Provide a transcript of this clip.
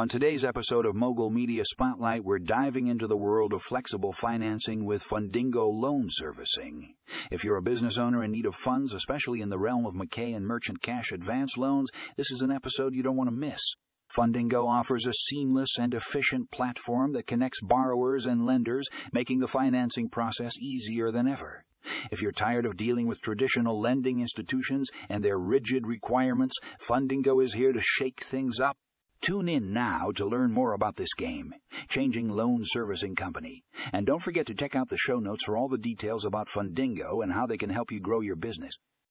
On today's episode of Mogul Media Spotlight, we're diving into the world of flexible financing with Fundingo Loan Servicing. If you're a business owner in need of funds, especially in the realm of MCA and Merchant Cash Advance loans, this is an episode you don't want to miss. Fundingo offers a seamless and efficient platform that connects borrowers and lenders, making the financing process easier than ever. If you're tired of dealing with traditional lending institutions and their rigid requirements, Fundingo is here to shake things up. Tune in now to learn more about this game, Changing Loan Servicing Company. And don't forget to check out the show notes for all the details about Fundingo and how they can help you grow your business.